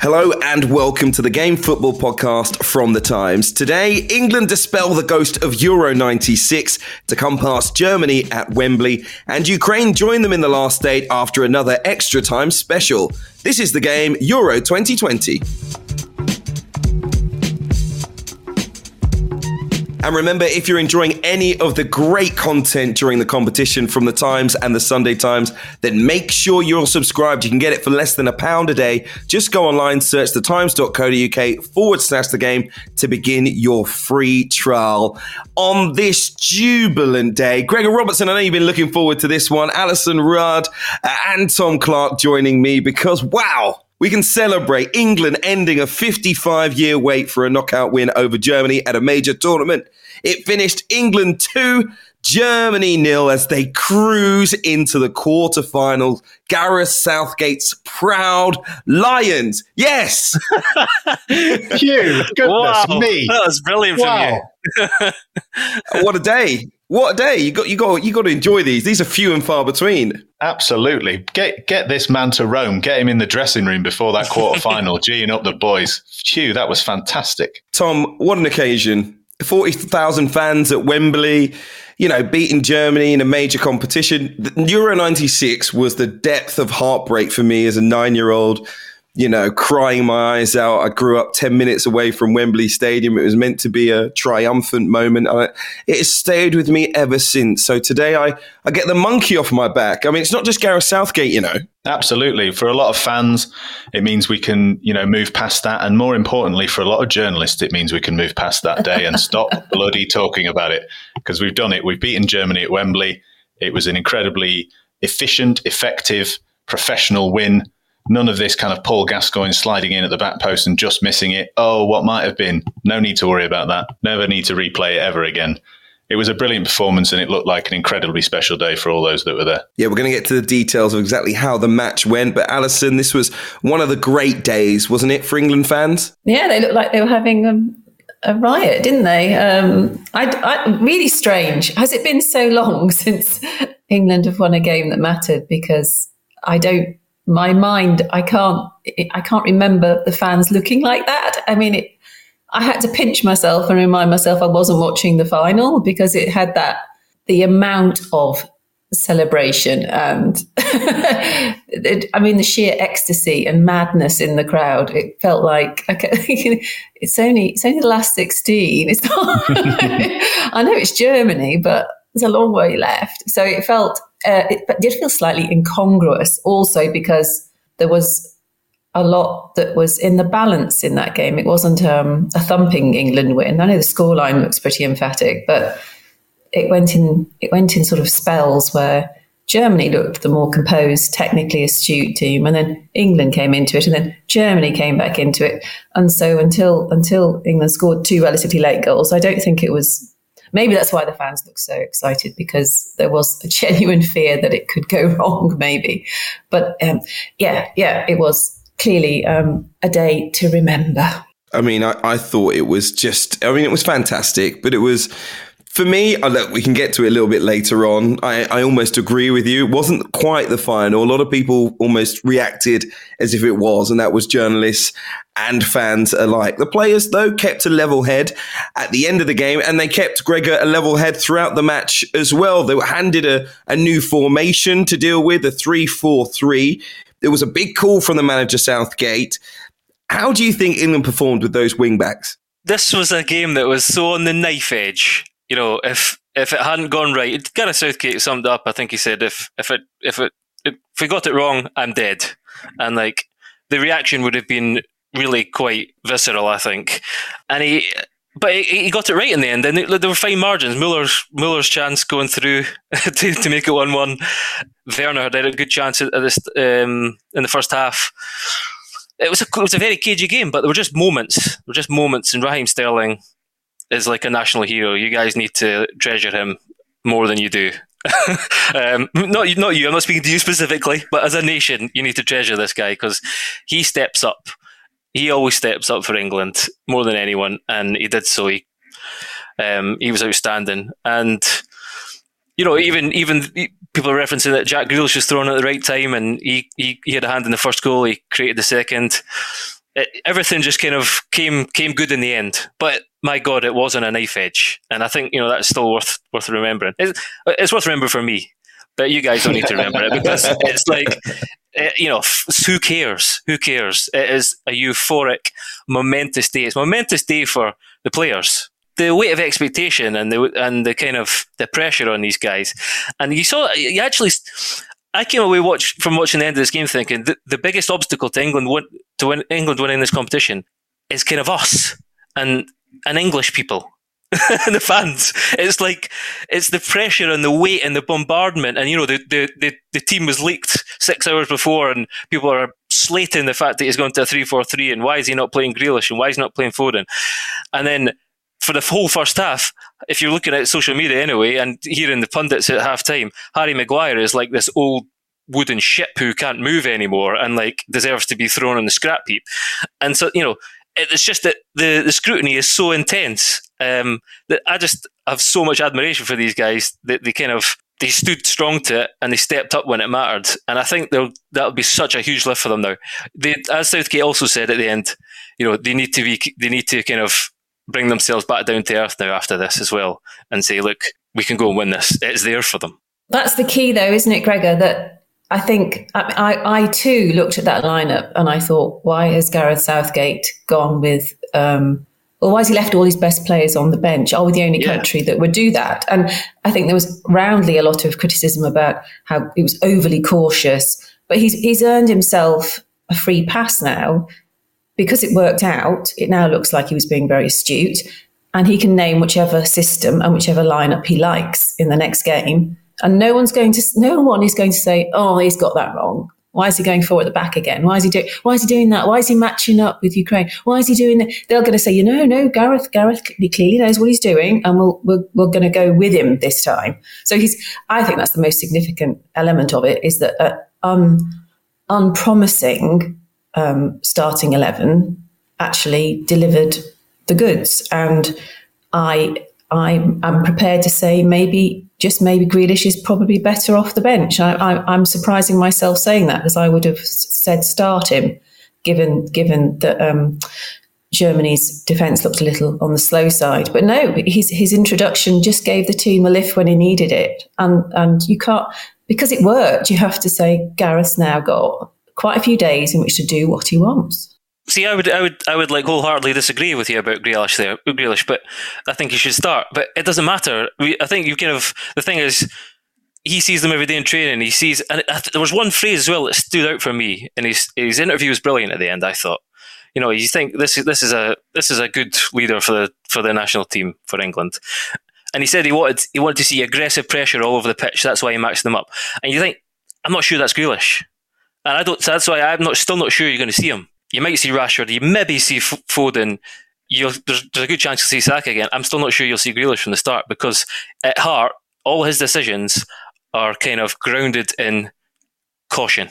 Hello and welcome to the Game Football Podcast from The Times. Today, England dispel the ghost of Euro 96 to come past Germany at Wembley, and Ukraine join them in the last date after another extra time special. This is the game Euro 2020. And remember, if you're enjoying any of the great content during the competition from the Times and the Sunday Times, then make sure you're subscribed. You can get it for less than a pound a day. Just go online, search thetimes.co.uk forward slash the game to begin your free trial. On this jubilant day, Gregor Robertson, I know you've been looking forward to this one. Alyson Rudd uh, and Tom Clarke joining me because, wow, we can celebrate England ending a 55 year wait for a knockout win over Germany at a major tournament. It finished England 2, Germany nil as they cruise into the quarterfinals. Gareth Southgate's proud Lions. Yes. Hugh, goodness wow, me. That was brilliant Wow. from you. what a day. What a day. You got you got you got to enjoy these. These are few and far between. Absolutely. Get get this man to Rome. Get him in the dressing room before that quarter final, geeing up the boys. Phew, that was fantastic. Tom, what an occasion. 40,000 fans at Wembley, you know, beating Germany in a major competition. The Euro 96 was the depth of heartbreak for me as a nine year old, you know, crying my eyes out. I grew up 10 minutes away from Wembley Stadium. It was meant to be a triumphant moment. I- it has stayed with me ever since. So today I, I get the monkey off my back. I mean, it's not just Gareth Southgate, you know. Absolutely. For a lot of fans, it means we can, you know, move past that. And more importantly, for a lot of journalists, it means we can move past that day and stop bloody talking about it. Because we've done it. We've beaten Germany at Wembley. It was an incredibly efficient, effective, professional win. None of this kind of Paul Gascoigne sliding in at the back post and just missing it. Oh, what might have been. No need to worry about that. Never need to replay it ever again. It was a brilliant performance and it looked like an incredibly special day for all those that were there. Yeah, we're going to get to the details of exactly how the match went. But Alyson, this was one of the great days, wasn't it, for England fans? Yeah, they looked like they were having um, a riot, didn't they? Um, I, I, really strange. Has it been so long since England have won a game that mattered? Because I don't, my mind, I can't, I can't remember the fans looking like that. I mean, it, I had to pinch myself and remind myself I wasn't watching the final because it had that the amount of celebration and it, I mean the sheer ecstasy and madness in the crowd. It felt like okay, it's only it's only the last sixteen. It's not. I know it's Germany, but there's a long way left. So it felt uh, it did feel slightly incongruous, also because there was a lot that was in the balance in that game. It wasn't um, a thumping England win. I know the scoreline looks pretty emphatic, but it went in it went in sort of spells where Germany looked the more composed, technically astute team, and then England came into it, and then Germany came back into it. And so until until England scored two relatively late goals, I don't think it was. Maybe that's why the fans looked so excited because there was a genuine fear that it could go wrong. Maybe, but um, yeah, yeah, it was clearly um, a day to remember. I mean, I, I thought it was just, I mean, it was fantastic, but it was, for me, uh, look, we can get to it a little bit later on. I, I almost agree with you. It wasn't quite the final. A lot of people almost reacted as if it was, and that was journalists and fans alike. The players, though, kept a level head at the end of the game, and they kept Gregor a level head throughout the match as well. They were handed a, a new formation to deal with, a 3 4 3. There was a big call from the manager, Southgate. How do you think England performed with those wing backs? This was a game that was so on the knife edge. You know, if if it hadn't gone right, Gareth Southgate summed up. I think he said, "If if it if it if we got it wrong, I'm dead," and like the reaction would have been really quite visceral. I think, and he but he, he, got it right in the end. And there were fine margins. Muller's Muller's chance going through to, to make it one one. Werner had a good chance at this um, in the first half. It was a it was a very cagey game, but there were just moments. There were just moments, and Raheem Sterling is like a national hero. You guys need to treasure him more than you do. um, not not you. I'm not speaking to you specifically, but as a nation, you need to treasure this guy because he steps up he always steps up for England more than anyone, and he did so. He um, he was outstanding, and you know, even even people are referencing that Jack Grealish was thrown at the right time, and he, he, he had a hand in the first goal. He created the second. It, everything just kind of came came good in the end, but my God, it wasn't a knife edge, and I think you know that's still worth worth remembering. It's, it's worth remembering for me, but you guys don't need to remember it because it's like uh, you know, who cares? Who cares? It is a euphoric, momentous day. It's a momentous day for the players. The weight of expectation and the and the kind of the pressure on these guys, and you saw you actually. I came away watch from watching the end of this game thinking the, the biggest obstacle to England win, to win, England winning this competition is kind of us and and English people the fans. It's like it's the pressure and the weight and the bombardment, and you know the, the the the team was leaked six hours before, and people are slating the fact that he's going to a three four three, and why is he not playing Grealish, and why is he not playing Foden, and then for the whole first half, if you're looking at social media anyway, and hearing the pundits at half time, Harry Maguire is like this old wooden ship who can't move anymore and like deserves to be thrown on the scrap heap, and so you know it's just that the, the scrutiny is so intense um, that I just have so much admiration for these guys that they kind of they stood strong to it and they stepped up when it mattered. And I think that'll be such a huge lift for them now. They, as Southgate also said at the end, you know, they need to be they need to kind of bring themselves back down to earth now after this as well and say, look, we can go and win this. It's there for them. That's the key, though, isn't it, Gregor? That I think I, I, I, too looked at that lineup and I thought, why has Gareth Southgate gone with, um, or why has he left all his best players on the bench? Are we the only yeah. country that would do that? And I think there was roundly a lot of criticism about how he was overly cautious, but he's, he's earned himself a free pass now because it worked out. It now looks like he was being very astute and he can name whichever system and whichever lineup he likes in the next game and no one's going to, no one is going to say, oh, he's got that wrong. Why is he going forward at the back again? Why is he doing? Why is he doing that? Why is he matching up with Ukraine? Why is he doing that? They're going to say, you know, no, Gareth, Gareth clearly knows what he's doing, and we'll, we're, we're going to go with him this time. So he's. I think that's the most significant element of it is that uh, un, unpromising um, starting eleven actually delivered the goods, and I I am prepared to say maybe just maybe Grealish is probably better off the bench. I, am surprising myself saying that because I would have said start him, given given that um, Germany's defence looked a little on the slow side. But no, his his introduction just gave the team a lift when he needed it, and and you can't because it worked. You have to say Gareth's now got quite a few days in which to do what he wants. See, I would, I would, I would like wholeheartedly disagree with you about Grealish there, Grealish, but I think he should start. But it doesn't matter. We, I think you kind of the thing is, he sees them every day in training. He sees, and there was one phrase as well that stood out for me, and his his interview was brilliant at the end. I thought, you know, you think this is this is a this is a good leader for the for the national team for England, and he said he wanted he wanted to see aggressive pressure all over the pitch. That's why he matched them up. And you think, I'm not sure that's Grealish, and I don't. So that's why I'm not still not sure you're going to see him you might see Rashford, you maybe see Foden. There's, there's, a good chance you'll see Saka again. I'm still not sure you'll see Grealish from the start because at heart, all his decisions are kind of grounded in caution.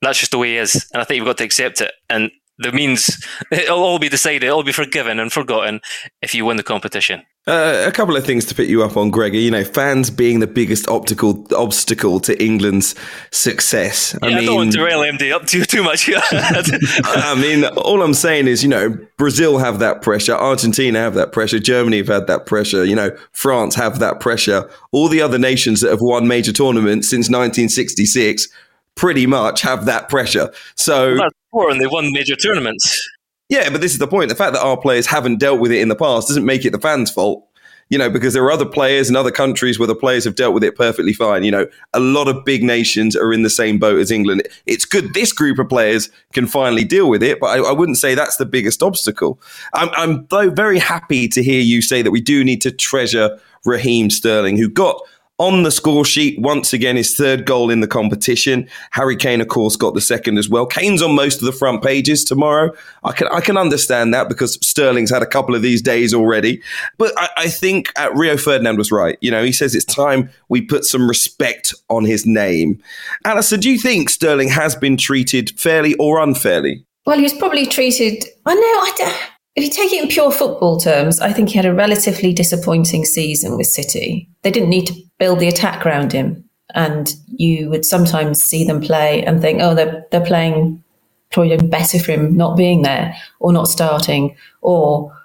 That's just the way he is, and I think you've got to accept it. And the means it'll all be decided, it'll be forgiven and forgotten if you win the competition. Uh, a couple of things to pick you up on, Gregor. You know, fans being the biggest optical obstacle to England's success. I yeah, mean, I don't want to derail MD up too too much. I mean, all I'm saying is, you know, Brazil have that pressure, Argentina have that pressure, Germany have had that pressure. You know, France have that pressure. All the other nations that have won major tournaments since 1966 pretty much have that pressure. So, well, and they've won major tournaments. Yeah, but this is the point. The fact that our players haven't dealt with it in the past doesn't make it the fans' fault. you know, because there are other players in other countries where the players have dealt with it perfectly fine. You know, a lot of big nations are in the same boat as England. It's good this group of players can finally deal with it, but I, I wouldn't say that's the biggest obstacle. I'm, I'm though very happy to hear you say that we do need to treasure Raheem Sterling, who got on the score sheet, once again, his third goal in the competition. Harry Kane, of course, got the second as well. Kane's on most of the front pages tomorrow. I can I can understand that because Sterling's had a couple of these days already. But I, I think uh, Rio Ferdinand was right. You know, he says it's time we put some respect on his name. Alyson, do you think Sterling has been treated fairly or unfairly? Well, he was probably treated. I know. I, don't, if you take it in pure football terms, I think he had a relatively disappointing season with City. They didn't need to build the attack around him. And you would sometimes see them play and think, oh, they're, they're playing probably better for him not being there or not starting, or,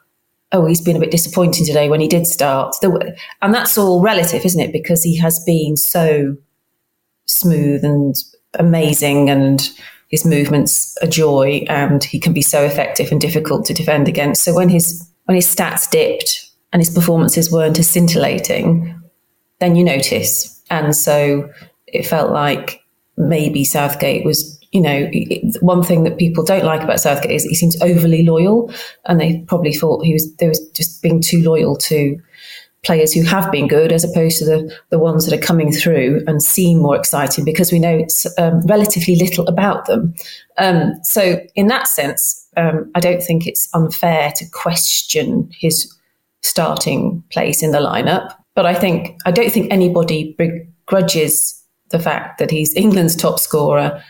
oh, he's been a bit disappointing today when he did start. And that's all relative, isn't it? Because he has been so smooth and amazing and his movements a joy and he can be so effective and difficult to defend against. So when his when his stats dipped and his performances weren't as scintillating, then you notice. And so it felt like maybe Southgate was, you know, one thing that people don't like about Southgate is he seems overly loyal, and they probably thought he was they was just being too loyal to players who have been good as opposed to the, the ones that are coming through and seem more exciting because we know it's um, relatively little about them. Um, so, in that sense, um, I don't think it's unfair to question his starting place in the lineup. But I think I don't think anybody begrudges the fact that he's England's top scorer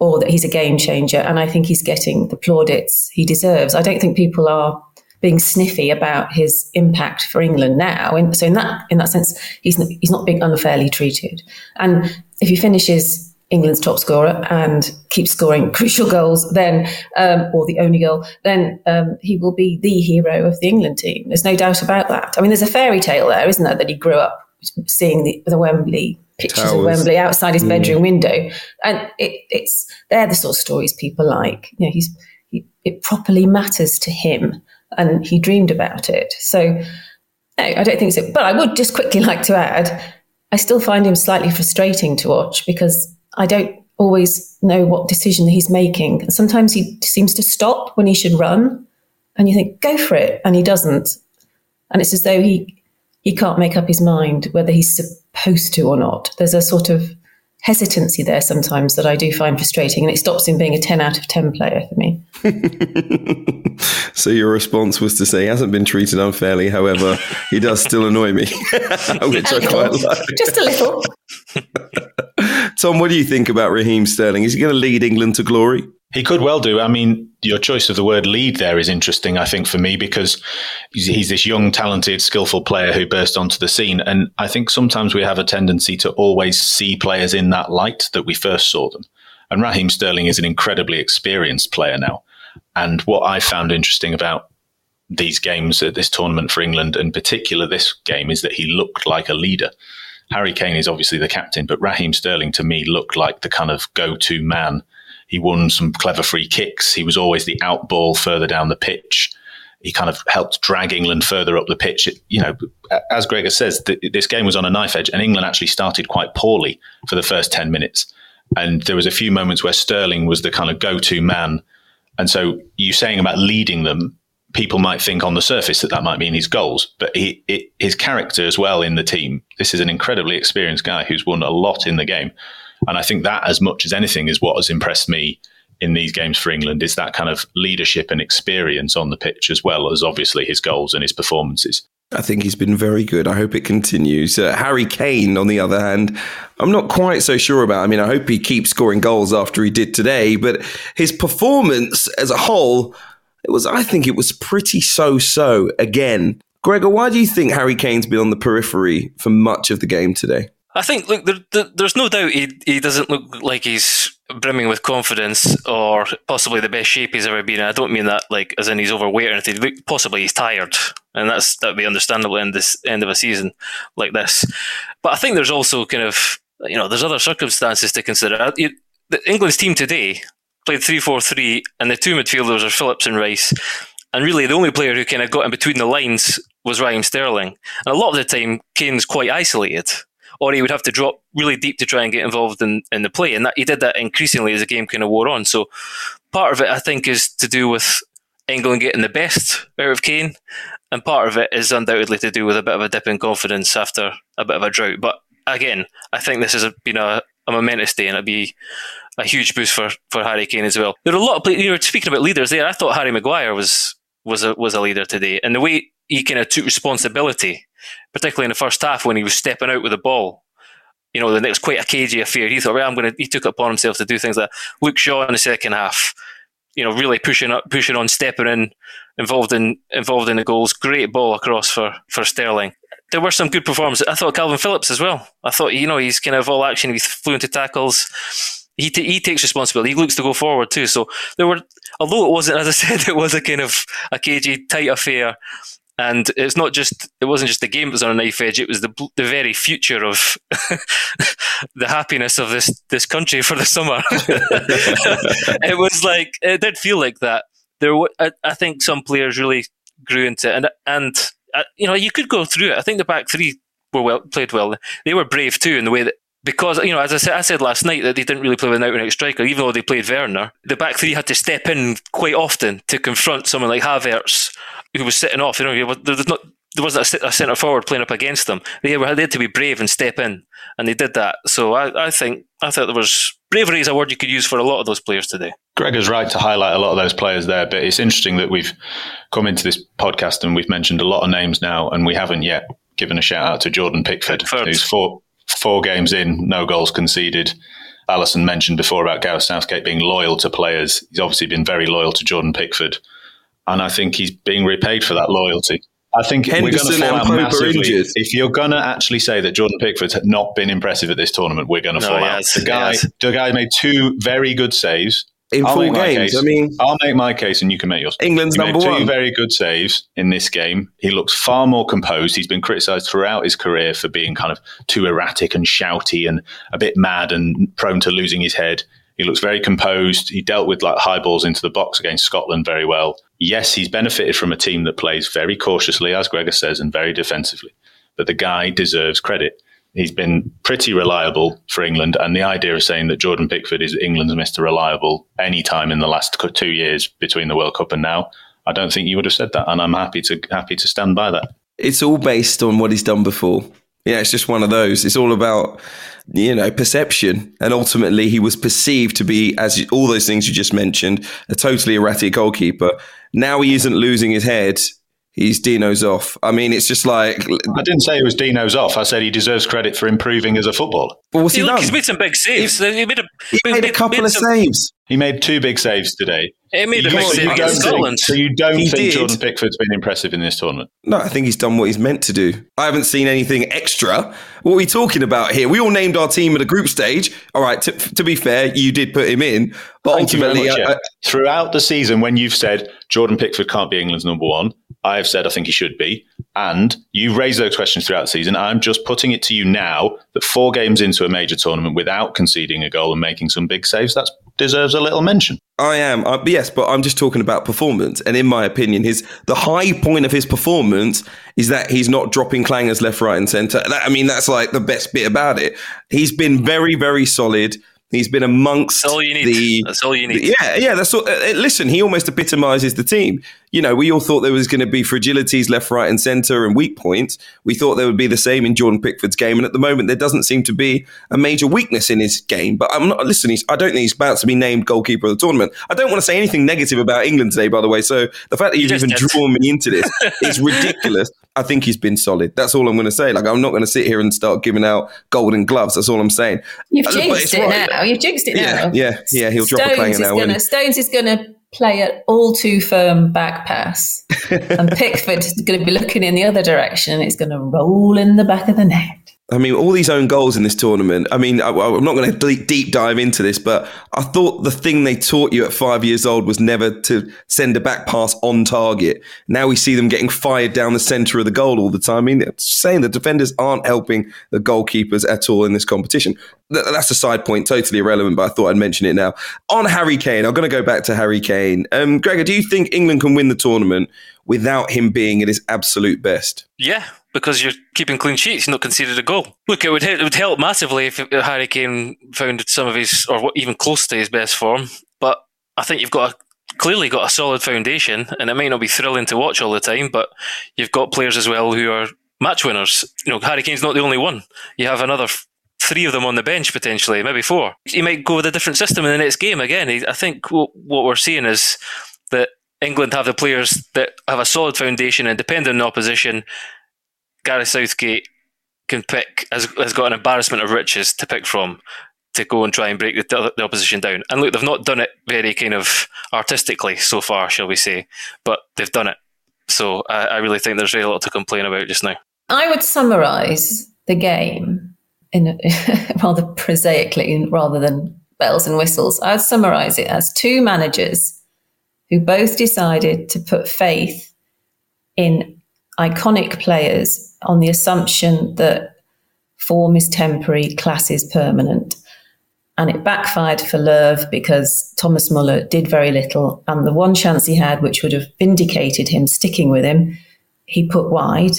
or that he's a game changer, and I think he's getting the plaudits he deserves. I don't think people are being sniffy about his impact for England now. And so in that in that sense, he's he's not being unfairly treated. And if he finishes England's top scorer and keeps scoring crucial goals, then um, or the only goal, then um, he will be the hero of the England team. There's no doubt about that. I mean, there's a fairy tale there, isn't there, that he grew up seeing the, the Wembley pictures Towers. of Wembley outside his mm. bedroom window, and it, it's they're the sort of stories people like. You know, he's he, it properly matters to him and he dreamed about it. So, no, I don't think so. But I would just quickly like to add, I still find him slightly frustrating to watch because I don't always know what decision he's making. Sometimes he seems to stop when he should run, and you think, go for it, and he doesn't. And it's as though he he can't make up his mind whether he's supposed to or not. There's a sort of hesitancy there sometimes that I do find frustrating, and it stops him being a 10 out of 10 player for me. so your response was to say he hasn't been treated unfairly, however, he does still annoy me, which I quite like. Just a little. Tom, what do you think about Raheem Sterling? Is he going to lead England to glory? He could well do. I mean, your choice of the word lead there is interesting, I think, for me, because he's, this young, talented, skillful player who burst onto the scene. And I think sometimes we have a tendency to always see players in that light that we first saw them. And Raheem Sterling is an incredibly experienced player now. And what I found interesting about these games at this tournament for England, in particular this game, is that he looked like a leader. Harry Kane is obviously the captain, but Raheem Sterling to me looked like the kind of go to man he won some clever free kicks. He was always the out ball further down the pitch. He kind of helped drag England further up the pitch. It, you know, as Gregor says, th- this game was on a knife edge, and England actually started quite poorly for the first ten minutes. And there was a few moments where Sterling was the kind of go-to man. And so you saying about leading them, people might think on the surface that that might mean his goals, but he, it, his character as well in the team. This is an incredibly experienced guy who's won a lot in the game. And I think that, as much as anything, is what has impressed me in these games for England is that kind of leadership and experience on the pitch, as well as obviously his goals and his performances. I think he's been very good. I hope it continues. Uh, Harry Kane, on the other hand, I'm not quite so sure about. I mean, I hope he keeps scoring goals after he did today, but his performance as a whole, it was, I think it was pretty so so again. Gregor, why do you think Harry Kane's been on the periphery for much of the game today? I think look, there, there, there's no doubt he he doesn't look like he's brimming with confidence or possibly the best shape he's ever been. in. I don't mean that like as in he's overweight or anything. Possibly he's tired, and that's that'd be understandable in this end of a season like this. But I think there's also kind of you know there's other circumstances to consider. The England's team today played three four three, and the two midfielders are Phillips and Rice. And really, the only player who kind of got in between the lines was Raheem Sterling, and a lot of the time Kane's quite isolated, or he would have to drop really deep to try and get involved in, in the play, and that he did that increasingly as the game kind of wore on. So part of it, I think, is to do with England getting the best out of Kane, and part of it is undoubtedly to do with a bit of a dip in confidence after a bit of a drought. But again, I think this has been a, a momentous day, and it'll be a huge boost for, for Harry Kane as well. There are a lot of players, you know, speaking about leaders there, I thought Harry Maguire was was a was a leader today, and the way he kind of took responsibility, particularly in the first half when he was stepping out with the ball. You know, the was quite a cagey affair. He thought, right, I'm going to. He took it upon himself to do things like Luke Shaw in the second half. You know, really pushing up, pushing on, stepping in, involved in involved in the goals. Great ball across for for Sterling. There were some good performances. I thought Kalvin Phillips as well. I thought you know he's kind of all action. He's fluent to tackles he t- he takes responsibility. He looks to go forward too. So there were, although it wasn't, as I said, it was a kind of a cagey, tight affair. And it's not just it wasn't just the game that was on a knife edge; it was the the very future of the happiness of this this country for the summer. it was like it did feel like that. There, I, I think some players really grew into it, and and you know you could go through it. I think the back three were well played well. They were brave too in the way that because you know, as I said, I said last night that they didn't really play with an out and out striker, even though they played Werner. The back three had to step in quite often to confront someone like Havertz, who was sitting off. You know, there's not there wasn't a, centre forward playing up against them. They were they had to be brave and step in, and they did that. So I, I think I thought there was bravery is a word you could use for a lot of those players today. Gregor's right to highlight a lot of those players there, but it's interesting that we've come into this podcast and we've mentioned a lot of names now, and we haven't yet given a shout out to Jordan Pickford, Pickford. who's four four games in, no goals conceded. Alyson mentioned before about Gareth Southgate being loyal to players. He's obviously been very loyal to Jordan Pickford. And I think he's being repaid for that loyalty. I think Henderson we're going to fall out massively. If you're going to actually say that Jordan Pickford's not been impressive at this tournament, we're going to no, fall out. The guy, the guy made two very good saves in I'll four games. I mean, I'll make my case, and you can make yours. England's he number two one. very good saves in this game. He looks far more composed. He's been criticised throughout his career for being kind of too erratic and shouty and a bit mad and prone to losing his head. He looks very composed. He dealt with like high balls into the box against Scotland very well. Yes, he's benefited from a team that plays very cautiously, as Gregor says, and very defensively. But the guy deserves credit he's been pretty reliable for England. And the idea of saying that Jordan Pickford is England's Mr. Reliable any time in the last two years between the World Cup and now, I don't think you would have said that. And I'm happy to happy to stand by that. It's all based on what he's done before. Yeah, it's just one of those. It's all about, you know, perception. And ultimately, he was perceived to be, as all those things you just mentioned, a totally erratic goalkeeper. Now he isn't losing his head he's Dino Zoff. I mean, it's just like I didn't say it was Dino Zoff. I said he deserves credit for improving as a footballer. Well, what's he, he done? He's made some big saves. He, he made a, he made, made a couple made of some, saves. He made two big saves today. He made a big save against Scotland. So you don't he think did. Jordan Pickford's been impressive in this tournament? No, I think he's done what he's meant to do. I haven't seen anything extra. What are we talking about here? We all named our team at a group stage. All right, to, to be fair, you did put him in, but Thank ultimately, much, uh, yeah. Uh, throughout the season, when you've said Jordan Pickford can't be England's number one, I have said I think he should be. And you've raised those questions throughout the season. I'm just putting it to you now that four games into a major tournament without conceding a goal and making some big saves, that deserves a little mention. I am, uh, yes, but I'm just talking about performance. And in my opinion, his the high point of his performance is that he's not dropping clangers left, right, and centre. I mean, that's like the best bit about it. He's been very, very solid. He's been amongst that's all you need. the. That's all you need. The, yeah, yeah. That's all. Uh, uh listen, he almost epitomises the team. You know, we all thought there was going to be fragilities left, right, and centre, and weak points. We thought there would be the same in Jordan Pickford's game, and at the moment, there doesn't seem to be a major weakness in his game. But I'm not. listening. I don't think he's about to be named goalkeeper of the tournament. I don't want to say anything negative about England today, by the way. So the fact that you've even drawn me into this is ridiculous. I think he's been solid. That's all I'm going to say. Like I'm not going to sit here and start giving out golden gloves. That's all I'm saying. You've jinxed it right. now. You've jinxed it yeah, now. Yeah, yeah. He'll Stones drop a clanger now. Gonna, Stones is going to play an all too firm back pass, and Pickford is going to be looking in the other direction. and It's going to roll in the back of the net. I mean, all these own goals in this tournament. I mean, I, am not going to deep dive into this, but I thought the thing they taught you at five years old was never to send a back pass on target. Now we see them getting fired down the centre of the goal all the time. I mean, saying the defenders aren't helping the goalkeepers at all in this competition. That's a side point, totally irrelevant, but I thought I'd mention it now. On Harry Kane, I'm going to go back to Harry Kane. Um, Gregor, do you think England can win the tournament without him being at his absolute best? Yeah, because you're keeping clean sheets, you're not conceded a goal. Look, it would it would help massively if Harry Kane found some of his or even close to his best form. But I think you've got a, clearly got a solid foundation, and it might not be thrilling to watch all the time, but you've got players as well who are match winners. You know, Harry Kane's not the only one. You have another three of them on the bench potentially, maybe four. You might go with a different system in the next game. Again, I think what we're seeing is that England have the players that have a solid foundation and depend on the opposition Gareth Southgate can pick has, has got an embarrassment of riches to pick from to go and try and break the, the, opposition down. And look, they've not done it very kind of artistically so far, shall we say, but they've done it. So I, I really think there's really a lot to complain about just now. I would summarise the game in rather prosaically rather than bells and whistles. I would summarise it as two managers who both decided to put faith in iconic players on the assumption that form is temporary, class is permanent. And it backfired for Löw because Thomas Muller did very little. And the one chance he had, which would have vindicated him sticking with him, he put wide.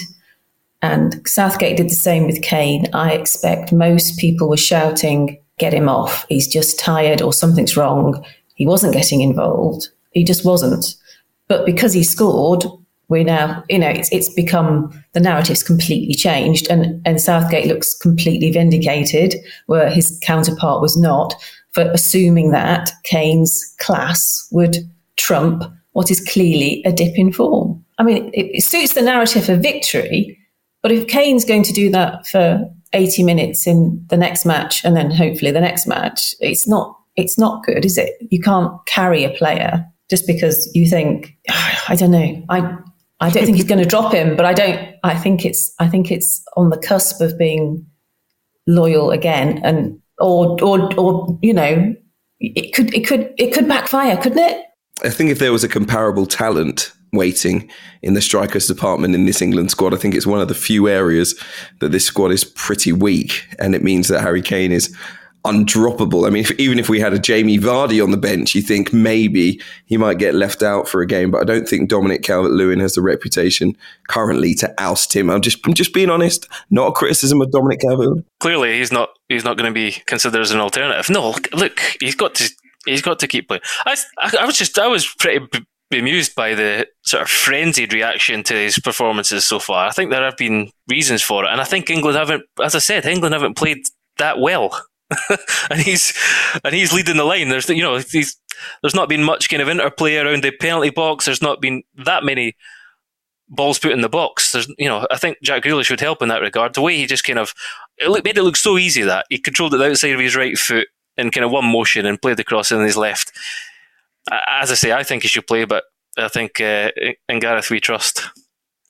And Southgate did the same with Kane. I expect most people were shouting, get him off. He's just tired or something's wrong. He wasn't getting involved. He just wasn't. But because he scored, we now, you know, it's, it's become the narrative's completely changed, and and Southgate looks completely vindicated, where his counterpart was not, for assuming that Kane's class would trump what is clearly a dip in form. I mean, it, it suits the narrative of victory, but if Kane's going to do that for 80 minutes in the next match and then hopefully the next match, it's not it's not good, is it? You can't carry a player just because you think ah, I don't know. I I don't think he's going to drop him, but I don't. I think it's. I think it's on the cusp of being loyal again, and or or or you know, it could it could it could backfire, couldn't it? I think if there was a comparable talent waiting in the strikers department in this England squad, I think it's one of the few areas that this squad is pretty weak, and it means that Harry Kane is undroppable. I mean, if, even if we had a Jamie Vardy on the bench, you think maybe he might get left out for a game. But I don't think Dominic Calvert-Lewin has the reputation currently to oust him. I'm just, I'm just being honest. Not a criticism of Dominic Calvert. Clearly, he's not, he's not going to be considered as an alternative. No, look, look, he's got to, he's got to keep playing. I, I was just, I was pretty. bemused by the sort of frenzied reaction to his performances so far. I think there have been reasons for it, and I think England haven't, as I said, England haven't played that well and he's and he's leading the line. There's you know he's there's not been much kind of interplay around the penalty box. There's not been that many balls put in the box. There's you know I think Jack Grealish would help in that regard. The way he just kind of it made it look so easy that he controlled it the outside of his right foot in kind of one motion and played the cross in his left. As I say, I think he should play, but I think uh, in Gareth we trust.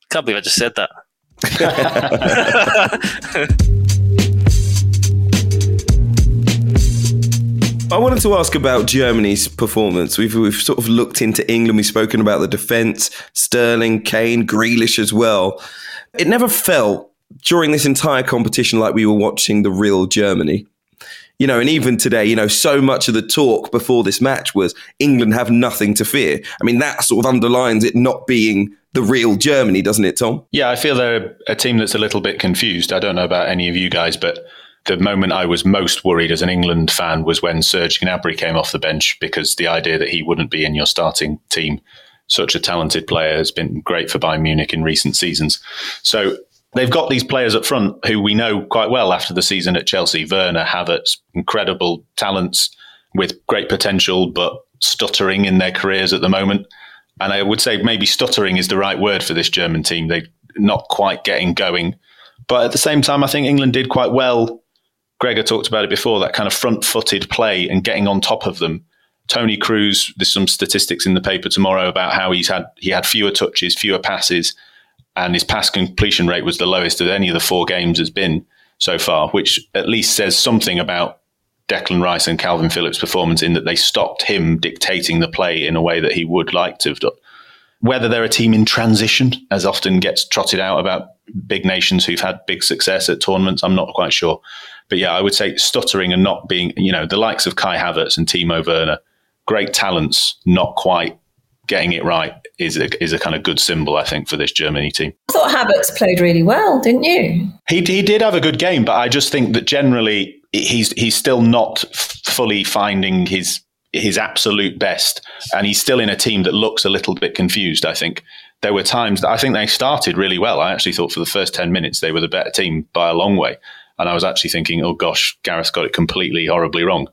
Can't believe I just said that. I wanted to ask about Germany's performance. We've we've sort of looked into England. We've spoken about the defence, Sterling, Kane, Grealish as well. It never felt during this entire competition like we were watching the real Germany. You know, and even today, you know, so much of the talk before this match was England have nothing to fear. I mean, that sort of underlines it not being the real Germany, doesn't it, Tom? Yeah, I feel they're a team that's a little bit confused. I don't know about any of you guys, but the moment I was most worried as an England fan was when Serge Gnabry came off the bench because the idea that he wouldn't be in your starting team, such a talented player, has been great for Bayern Munich in recent seasons. So they've got these players up front who we know quite well after the season at Chelsea. Werner, Havertz, incredible talents with great potential, but stuttering in their careers at the moment. And I would say maybe stuttering is the right word for this German team. They're not quite getting going. But at the same time, I think England did quite well Gregor talked about it before, that kind of front footed play and getting on top of them. Toni Kroos, there's some statistics in the paper tomorrow about how he's had he had fewer touches, fewer passes, and his pass completion rate was the lowest of any of the four games has been. so far, which at least says something about Declan Rice and Kalvin Phillips' performance in that they stopped him dictating the play in a way that he would like to have done. Whether they're a team in transition, as often gets trotted out about big nations who've had big success at tournaments, I'm not quite sure. But yeah, I would say stuttering and not being, you know, the likes of Kai Havertz and Timo Werner, great talents, not quite getting it right is a, is a kind of good symbol, I think, for this Germany team. I thought Havertz played really well, didn't you? He, he did have a good game, but I just think that generally he's he's still not fully finding his his absolute best, and he's still in a team that looks a little bit confused. I think there were times that I think they started really well. I actually thought for the first ten minutes they were the better team by a long way, and I was actually thinking, oh gosh, Gareth got it completely horribly wrong.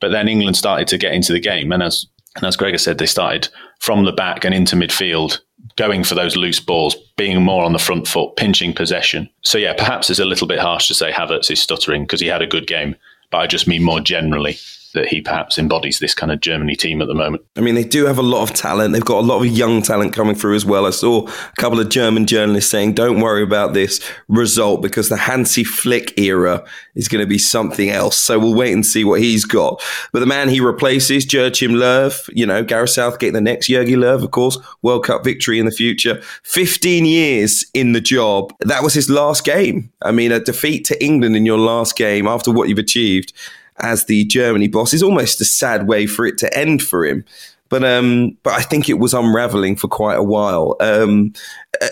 But then England started to get into the game, and as and as Gregor said, they started from the back and into midfield, going for those loose balls, being more on the front foot, pinching possession. So, yeah, perhaps it's a little bit harsh to say Havertz is stuttering because he had a good game, but I just mean more generally that he perhaps embodies this kind of Germany team at the moment. I mean, they do have a lot of talent. They've got a lot of young talent coming through as well. I saw a couple of German journalists saying, don't worry about this result because the Hansi Flick era is going to be something else. So we'll wait and see what he's got. But the man he replaces, Joachim Löw, you know, Gareth Southgate, the next Jogi Löw, of course, World Cup victory in the future. 15 years in the job. That was his last game. I mean, a defeat to England in your last game after what you've achieved as the Germany boss is almost a sad way for it to end for him. But um, but I think it was unraveling for quite a while. Um,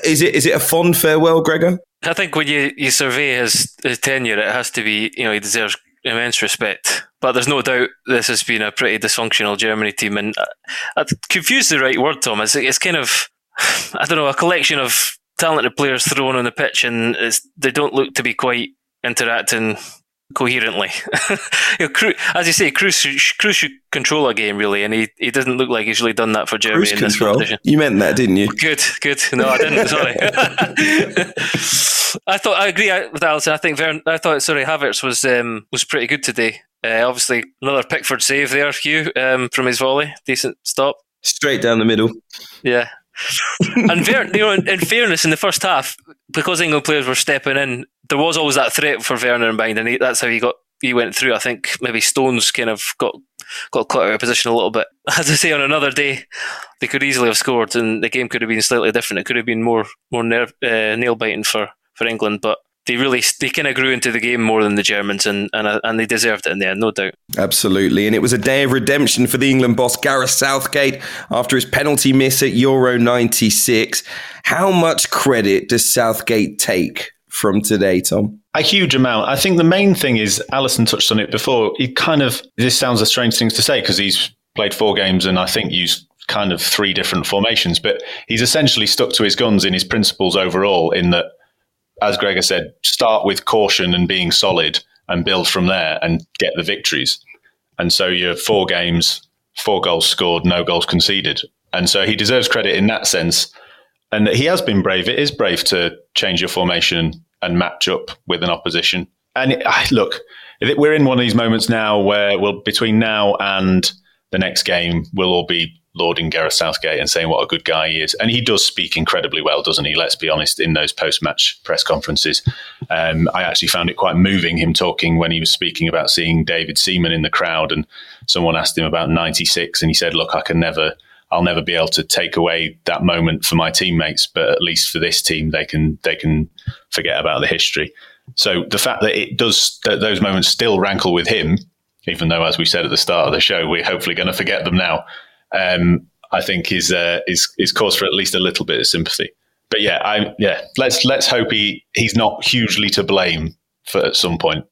is it is it a fond farewell, Gregor? I think when you, you survey his, his tenure, it has to be you know he deserves immense respect. But there's no doubt this has been a pretty dysfunctional Germany team, and I, uh, I confused the right word, Tom. It's, it's kind of I don't know a collection of talented players thrown on the pitch, and they don't look to be quite interacting coherently. you know, as you say, Kroos, Kroos should control a game really, and he, he doesn't look like he's really done that for Germany Cruise in this control. competition. You meant that, didn't you? Good, good. No, I didn't. sorry. I thought I agree with Alyson. I think Vern, I thought sorry Havertz was um, was pretty good today. Uh, obviously, another Pickford save there, Hugh, um, from his volley. Decent stop. Straight down the middle. Yeah. and Ver, you know, in, in, fairness, in the first half, because England players were stepping in, there was always that threat for Werner in mind, and he, that's how he got he went through. I think maybe Stones kind of got got caught out of position a little bit. As I say, on another day, they could easily have scored, and the game could have been slightly different. It could have been more more uh, nail biting for for England, but they really they kind of grew into the game more than the Germans, and and uh, and they deserved it in the end, no doubt. Absolutely, and it was a day of redemption for the England boss Gareth Southgate after his penalty miss at Euro '96. How much credit does Southgate take from today, Tom? A huge amount. I think the main thing is Alyson touched on it before. He kind of this sounds a strange thing to say because he's played four games and I think used kind of three different formations, but he's essentially stuck to his guns in his principles overall. In that as Gregor said, start with caution and being solid and build from there and get the victories. And so you have four games, four goals scored, no goals conceded. And so he deserves credit in that sense. And he has been brave. It is brave to change your formation and match up with an opposition. And look, we're in one of these moments now where we'll, between now and the next game, we'll all be lauding Gareth Southgate and saying what a good guy he is. And he does speak incredibly well, doesn't he? Let's be honest, in those post match press conferences. Um, I actually found it quite moving him talking when he was speaking about seeing David Seaman in the crowd. And someone asked him about 96, and he said, Look, I can never. I'll never be able to take away that moment for my teammates, but at least for this team, they can they can forget about the history. So the fact that it does that those moments still rankle with him, even though, as we said at the start of the show, we're hopefully going to forget them now um, I think is uh, is is cause for at least a little bit of sympathy. But yeah, I yeah, let's let's hope he he's not hugely to blame for at some point.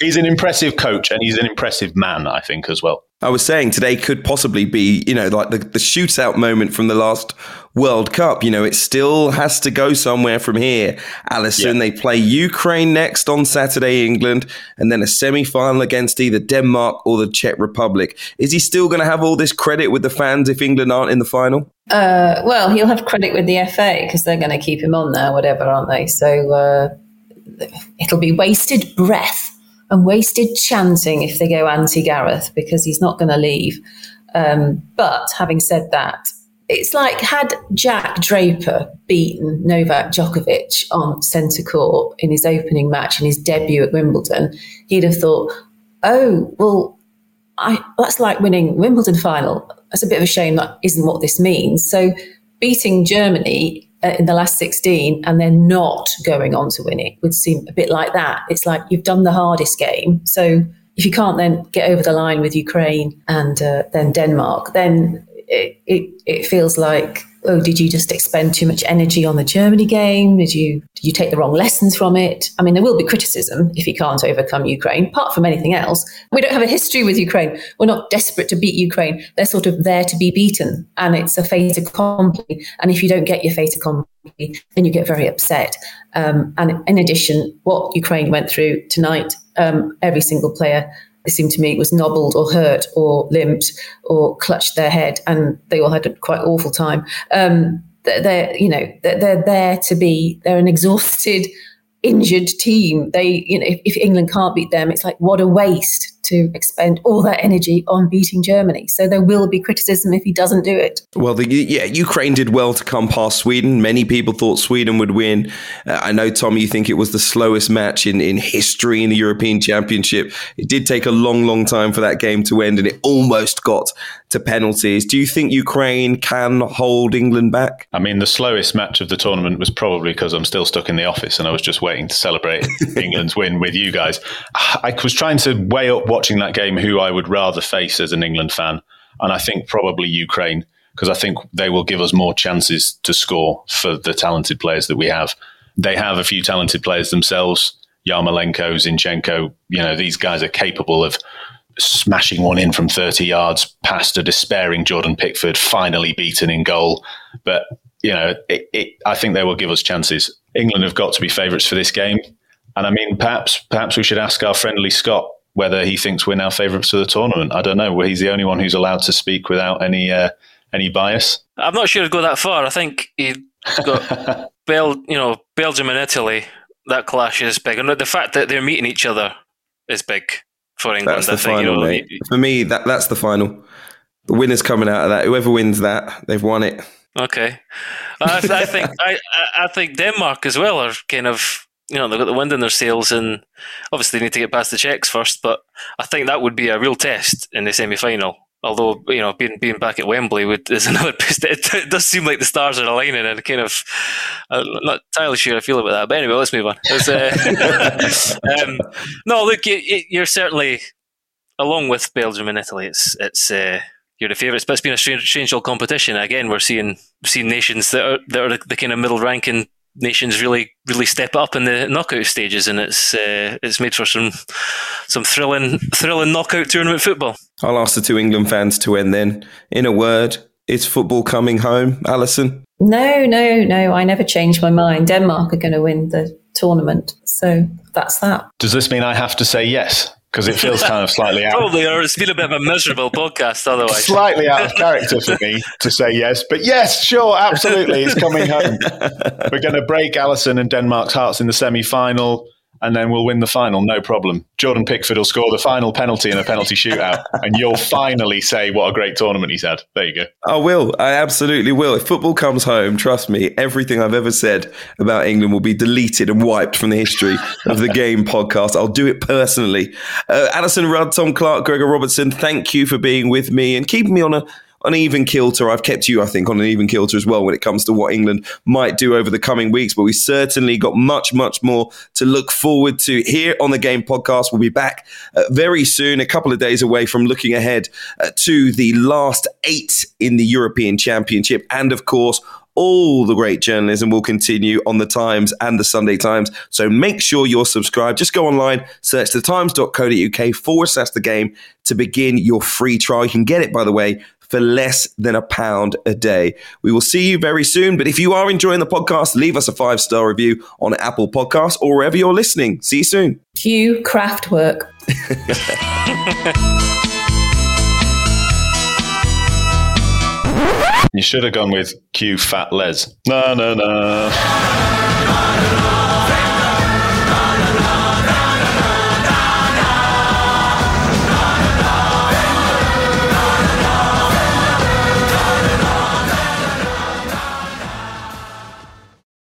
He's an impressive coach and he's an impressive man, I think, as well. I was saying today could possibly be, you know, like the, the shootout moment from the last World Cup. You know, it still has to go somewhere from here. Alyson, yeah. they play Ukraine next on Saturday, England, and then a semi final against either Denmark or the Czech Republic. Is he still going to have all this credit with the fans if England aren't in the final? Uh, well, he'll have credit with the FA because they're going to keep him on there, whatever, aren't they? So uh, it'll be wasted breath and wasted chanting if they go anti Gareth because he's not going to leave. Um, but having said that, it's like had Jack Draper beaten Novak Djokovic on centre court in his opening match in his debut at Wimbledon, he'd have thought, oh, well, I, that's like winning Wimbledon final. That's a bit of a shame that isn't what this means. So beating Germany in the last 16 and they're not going on to win it would seem a bit like that. It's like you've done the hardest game. So if you can't then get over the line with Ukraine and uh, then Denmark, then it, it, feels like oh, did you just expend too much energy on the Germany game? Did you did you take the wrong lessons from it? I mean, there will be criticism if you can't overcome Ukraine. Apart from anything else, we don't have a history with Ukraine. We're not desperate to beat Ukraine. They're sort of there to be beaten, and it's a fait accompli. And if you don't get your fait accompli, then you get very upset. Um, and in addition, what Ukraine went through tonight, um, every single player it seemed to me was nobbled or hurt or limped or clutched their head, and they all had a quite awful time. Um, they're, you know they're, they're there to be. They're an exhausted, injured team. They you know if, if England can't beat them, it's like what a waste to expend all that energy on beating Germany. So there will be criticism if he doesn't do it. Well, the, yeah, Ukraine did well to come past Sweden. Many people thought Sweden would win. Uh, I know, Tom, you think it was the slowest match in, in history in the European Championship. It did take a long, long time for that game to end, and it almost got to penalties. Do you think Ukraine can hold England back? I mean, the slowest match of the tournament was probably because I'm still stuck in the office and I was just waiting to celebrate England's win with you guys. I was trying to weigh up watching that game who I would rather face as an England fan. And I think probably Ukraine, because I think they will give us more chances to score for the talented players that we have. They have a few talented players themselves. Yarmolenko, Zinchenko, you know, these guys are capable of smashing one in from 30 yards past a despairing Jordan Pickford, finally beaten in goal. But, you know, it, it, I think they will give us chances. England have got to be favourites for this game. And I mean, perhaps perhaps we should ask our friendly Scott whether he thinks we're now favourites for the tournament. I don't know. He's the only one who's allowed to speak without any uh, any bias. I'm not sure he'd go that far. I think he got Bel, you know, Belgium and Italy. That clash is big, and the fact that they're meeting each other is big for England. That's the think, final, you know, mate. For me, that that's the final. The winner's coming out of that. Whoever wins that, they've won it. Okay, I, I think I, I think Denmark as well are kind of you know, they've got the wind in their sails and obviously they need to get past the Czechs first, but I think that would be a real test in the semi final. Although, you know, being being back at Wembley would, is another it, it, does seem like the stars are aligning and kind of I'm not entirely sure I feel about that. But anyway, let's move on. Uh, um, no, look, you, are certainly along with Belgium and Italy, it's it's uh, you're the favourites, but it's been a strange, strange old competition. Again, we're seeing seeing nations that are that are the, the kind of middle ranking nations really really step up in the knockout stages, and it's uh, it's made for some some thrilling thrilling knockout tournament football. I'll ask the two England fans to end then. In a word, is football coming home, Alyson? No, no, no. I never changed my mind. Denmark are going to win the tournament, so that's that. Does this mean I have to say yes? Because it feels kind of slightly out. Probably, or it's been a bit of a miserable podcast otherwise. Slightly out of character for me to say yes, but yes, sure, absolutely, it's coming home. We're going to break Alyson and Denmark's hearts in the semi-final and then we'll win the final, no problem. Jordan Pickford will score the final penalty in a penalty shootout, and you'll finally say what a great tournament he's had. There you go. I will. I absolutely will. If football comes home, trust me, everything I've ever said about England will be deleted and wiped from the history of the game podcast. I'll do it personally. Uh, Alyson Rudd, Tom Clarke, Gregor Robertson, thank you for being with me and keeping me on a an even kilter. I've kept you, I think, on an even kilter as well when it comes to what England might do over the coming weeks. But we certainly got much, much more to look forward to here on the Game Podcast. We'll be back uh, very soon, a couple of days away from looking ahead uh, to the last eight in the European Championship. And of course, all the great journalism will continue on the Times and the Sunday Times. So make sure you're subscribed. Just go online, search thetimes.co.uk forward slash the game to begin your free trial. You can get it, by the way, for less than a pound a day. We will see you very soon. But if you are enjoying the podcast, leave us a five star review on Apple Podcasts or wherever you're listening. See you soon. Cue Kraftwerk. you should have gone with Q Fat Les. No, no, no.